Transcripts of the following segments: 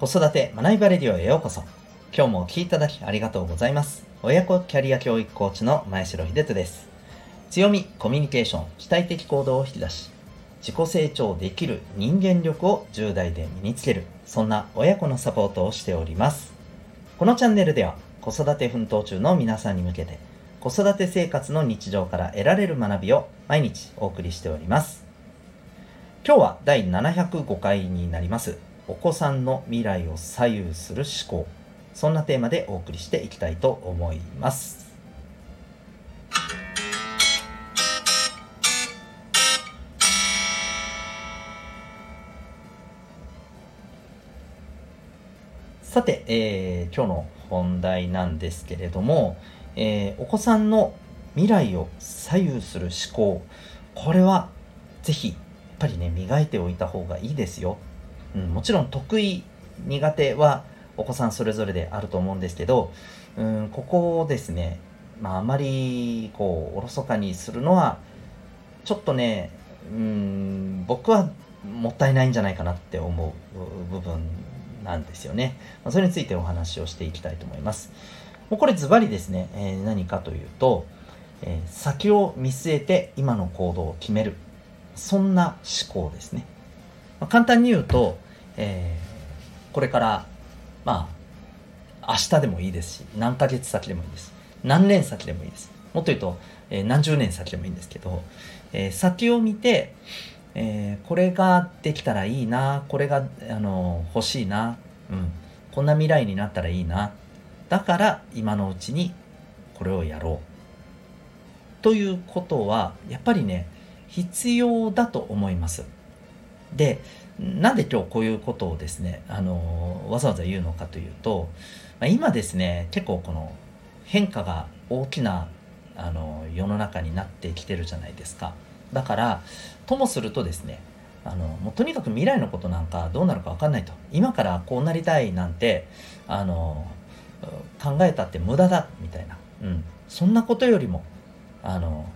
子育て学びバレディオへようこそ。今日もお聴きいただきありがとうございます。親子キャリア教育コーチの前城秀人です。強み、コミュニケーション、主体的行動を引き出し、自己成長できる人間力を10代で身につける、そんな親子のサポートをしております。このチャンネルでは、子育て奮闘中の皆さんに向けて、子育て生活の日常から得られる学びを毎日お送りしております。今日は第705回になります。お子さんの未来を左右する思考。そんなテーマでお送りしていきたいと思います。さて、えー今日の本題なんですけれども、えーお子さんの未来を左右する思考これはぜひやっぱりね磨いておいた方がいいですよ、うん、もちろん得意苦手はお子さんそれぞれであると思うんですけど、うん、ここをですね、まあ、あまりこうおろそかにするのはちょっとね、うん、僕はもったいないんじゃないかなって思う部分なんですよね。まそれについてお話をしていきたいと思います。もうこれズバリですね、えー何かというと、えー先を見据えて今の行動を決める。そんな思考ですね。まあ簡単に言うと、えーこれから、まあ、明日でもいいですし、何ヶ月先でもいいです。何年先でもいいです。もっと言うと、えー何十年先でもいいんですけど、えー先を見て、えーこれができたらいいな、これが、あの欲しいな、うん、こんな未来になったらいいな、だから今のうちにこれをやろう。ということは、やっぱりね、必要だと思います。で、なんで今日こういうことをですね、あのわざわざ言うのかというと、ま今ですね、結構この変化が大きなあの世の中になってきてるじゃないですか。だから、ともするとですね、あのもうとにかく未来のことなんかどうなるか分かんないと。今からこうなりたいなんて、あの考えたって無駄だみたいな、うん、そんなことよりもあの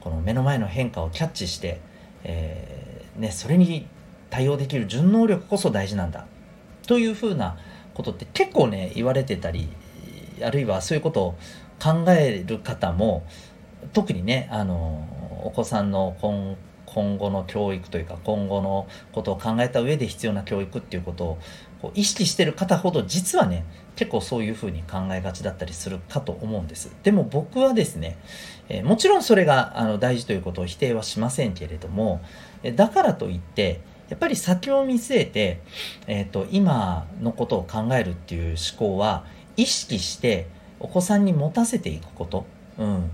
この目の前の変化をキャッチして、えーね、それに対応できる順応力こそ大事なんだ。というふうなことって結構ね言われてたりあるいはそういうことを考える方も特にねあのお子さんの今今後の教育というか今後のことを考えた上で必要な教育っていうことをこう意識してる方ほど実はね結構そういうふうに考えがちだったりするかと思うんです。でも僕はですね、えーもちろんそれがあの大事ということを否定はしませんけれどもえだからといってやっぱり先を見据えて、えー、と今のことを考えるっていう思考は意識してお子さんに持たせていくこと、うん、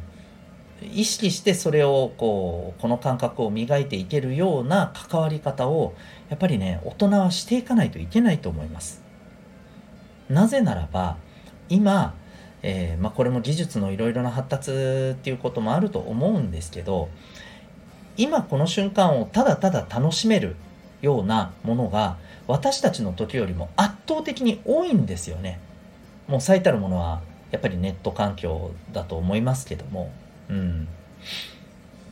意識してそれをこうこの感覚を磨いていけるような関わり方をやっぱりね大人はしていかないといけないと思います。なぜならば今、えーまあ、これも技術のいろいろな発達っていうこともあると思うんですけど今この瞬間をただただ楽しめるようなものが私たちの時よりも圧倒的に多いんですよね。もう最たるものはやっぱりネット環境だと思いますけども、うん、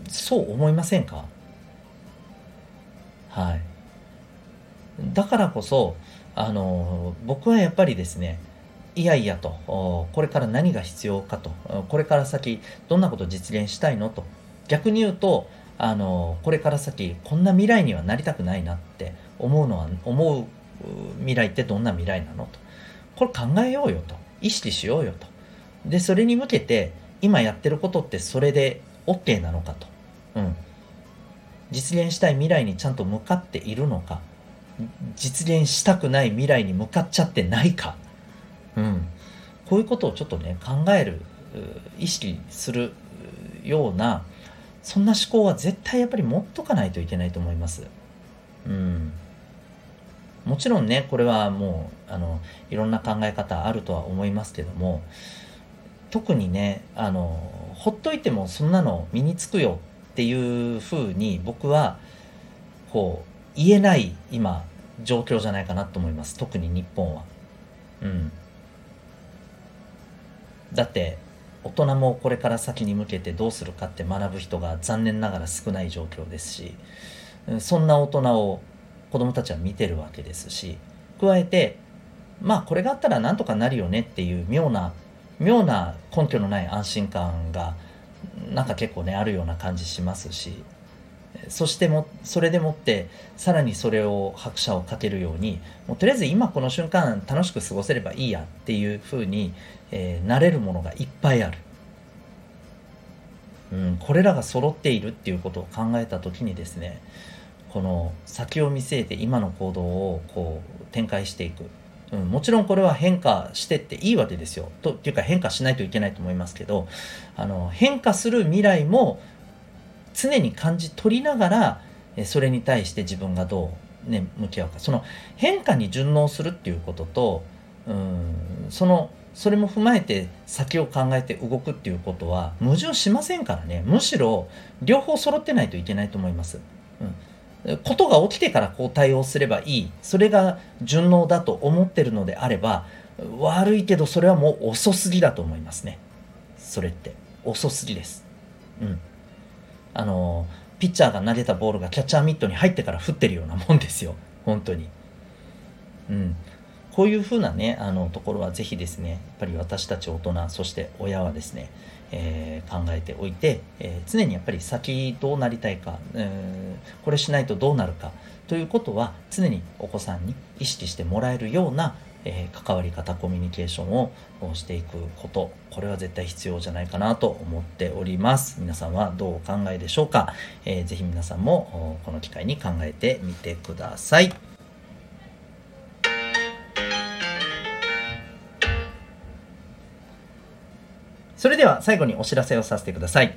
そう思いませんか？はい。だからこそ、あの、僕はやっぱりですね、いやいやと、これから何が必要かと、これから先どんなことを実現したいのと、逆に言うと、あの、これから先こんな未来にはなりたくないなって思うのは、思う未来ってどんな未来なのと。これ考えようよと。意識しようよと。で、それに向けて、今やってることってそれで OK なのかと。うん。実現したい未来にちゃんと向かっているのか。実現したくない未来に向かっちゃってないか。うん。こういうことをちょっとね、考える、意識するような、そんな思考は絶対やっぱり持っとかないといけないと思います。うん。もちろんね、これはもう、あの、いろんな考え方あるとは思いますけども、特にね、あの、ほっといてもそんなの身につくよっていうふうに僕は、こう、言えない今、状況じゃないかなと思います。特に日本は。うん。だって、大人もこれから先に向けてどうするかって学ぶ人が残念ながら少ない状況ですし、そんな大人を子どもたちは見てるわけですし、加えて、まあこれがあったらなんとかなるよねっていう妙な妙な根拠のない安心感がなんか結構ねあるような感じしますしそしてもそれでもってさらにそれを拍車をかけるようにもうとりあえず今この瞬間楽しく過ごせればいいやっていうふうに、えー、なれるものがいっぱいある、うん、これらが揃っているっていうことを考えた時にですねこの先を見据えて今の行動をこう展開していく、うん、もちろんこれは変化してっていいわけですよ。とっていうか変化しないといけないと思いますけどあの変化する未来も常に感じ取りながらそれに対して自分がどう、ね、向き合うか。その変化に順応するっていうこととうんそのそれも踏まえて先を考えて動くっていうことは矛盾しませんからね。むしろ両方揃ってないといけないと思います。うん、ことが起きてからこう対応すればいい。それが順応だと思ってるのであれば悪いけどそれはもう遅すぎだと思いますね。それって。遅すぎです。うん。あのピッチャーが投げたボールがキャッチャーミットに入ってから降ってるようなもんですよ。本当に。うん。こういうふうなねあのところはぜひですねやっぱり私たち大人そして親はですね、えー、考えておいて、えー、常にやっぱり先どうなりたいか、えー、これしないとどうなるかということは常にお子さんに意識してもらえるようなえー、関わり方コミュニケーションをしていくことこれは絶対必要じゃないかなと思っております。皆さんはどうお考えでしょうか、えー、ぜひ皆さんもこの機会に考えてみてください。それでは最後にお知らせをさせてください。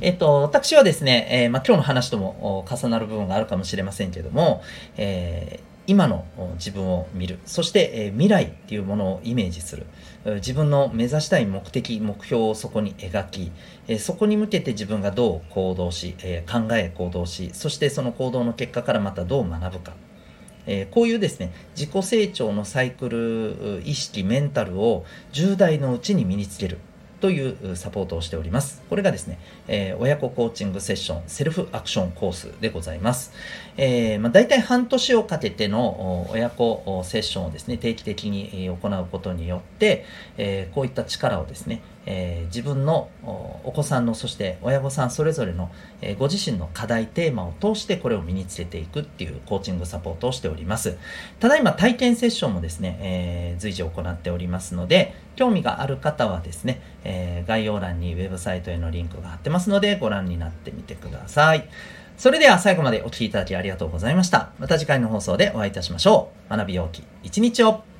えっと、私はですね、えー、まあ、今日の話とも重なる部分があるかもしれませんけども、えー今の自分を見る。そして、え未来っていうものをイメージする。自分の目指したい目的目標をそこに描き、えそこに向けて自分がどう行動し、え考え行動しそしてその行動の結果からまたどう学ぶか、えこういうですね自己成長のサイクル意識メンタルを10代のうちに身につける。というサポートをしております。これがですね、えー、親子コーチングセッション、セルフアクションコースでございます。えー、まあ、大体半年をかけての親子セッションをですね、定期的に行うことによって、えー、こういった力をですね、えー、自分のお子さんのそして親御さんそれぞれの、えー、ご自身の課題テーマを通してこれを身につけていくっていうコーチングサポートをしております。ただいま体験セッションもですね、えー、随時行っておりますので興味がある方はですね、え概要欄にウェブサイトへのリンクが貼ってますのでご覧になってみてください。それでは最後までお聴きいただきありがとうございました。また次回の放送でお会いいたしましょう。学びようき一日を。